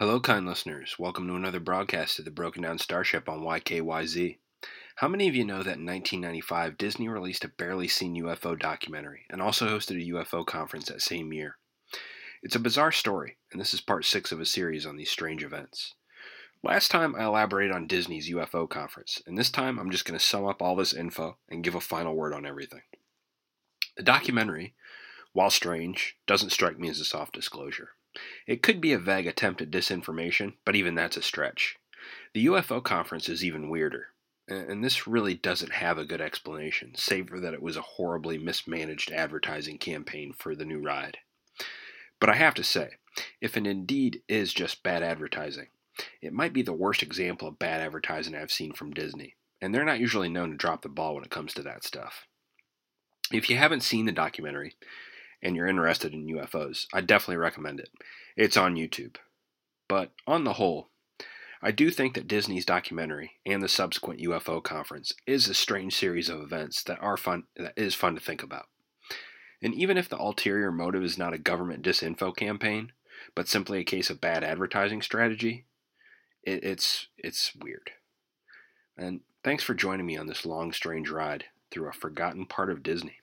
Hello, kind listeners. Welcome to another broadcast of the Broken Down Starship on YKYZ. How many of you know that in 1995 Disney released a barely seen UFO documentary and also hosted a UFO conference that same year? It's a bizarre story, and this is part six of a series on these strange events. Last time I elaborated on Disney's UFO conference, and this time I'm just going to sum up all this info and give a final word on everything. The documentary, while strange, doesn't strike me as a soft disclosure. It could be a vague attempt at disinformation, but even that's a stretch. The UFO conference is even weirder, and this really doesn't have a good explanation, save for that it was a horribly mismanaged advertising campaign for the new ride. But I have to say, if it indeed is just bad advertising, it might be the worst example of bad advertising I've seen from Disney, and they're not usually known to drop the ball when it comes to that stuff. If you haven't seen the documentary, and you're interested in UFOs, I definitely recommend it. It's on YouTube. But on the whole, I do think that Disney's documentary and the subsequent UFO conference is a strange series of events that are fun that is fun to think about. And even if the ulterior motive is not a government disinfo campaign, but simply a case of bad advertising strategy, it, it's it's weird. And thanks for joining me on this long strange ride through a forgotten part of Disney.